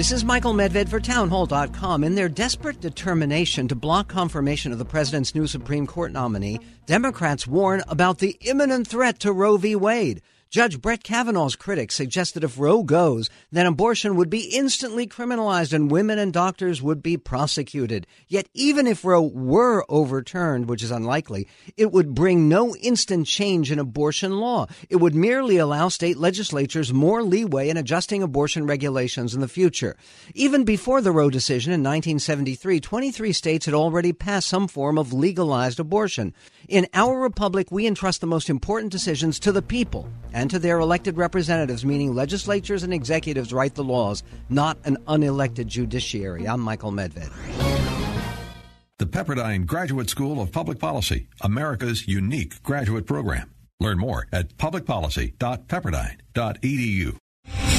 This is Michael Medved for townhall.com. In their desperate determination to block confirmation of the president's new Supreme Court nominee, Democrats warn about the imminent threat to Roe v. Wade. Judge Brett Kavanaugh's critics suggest that if Roe goes, then abortion would be instantly criminalized and women and doctors would be prosecuted. Yet even if Roe were overturned, which is unlikely, it would bring no instant change in abortion law. It would merely allow state legislatures more leeway in adjusting abortion regulations in the future. Even before the Roe decision in 1973, 23 states had already passed some form of legalized abortion. In our republic, we entrust the most important decisions to the people to their elected representatives, meaning legislatures and executives write the laws, not an unelected judiciary. I'm Michael Medved. The Pepperdine Graduate School of Public Policy, America's unique graduate program. Learn more at publicpolicy.pepperdine.edu.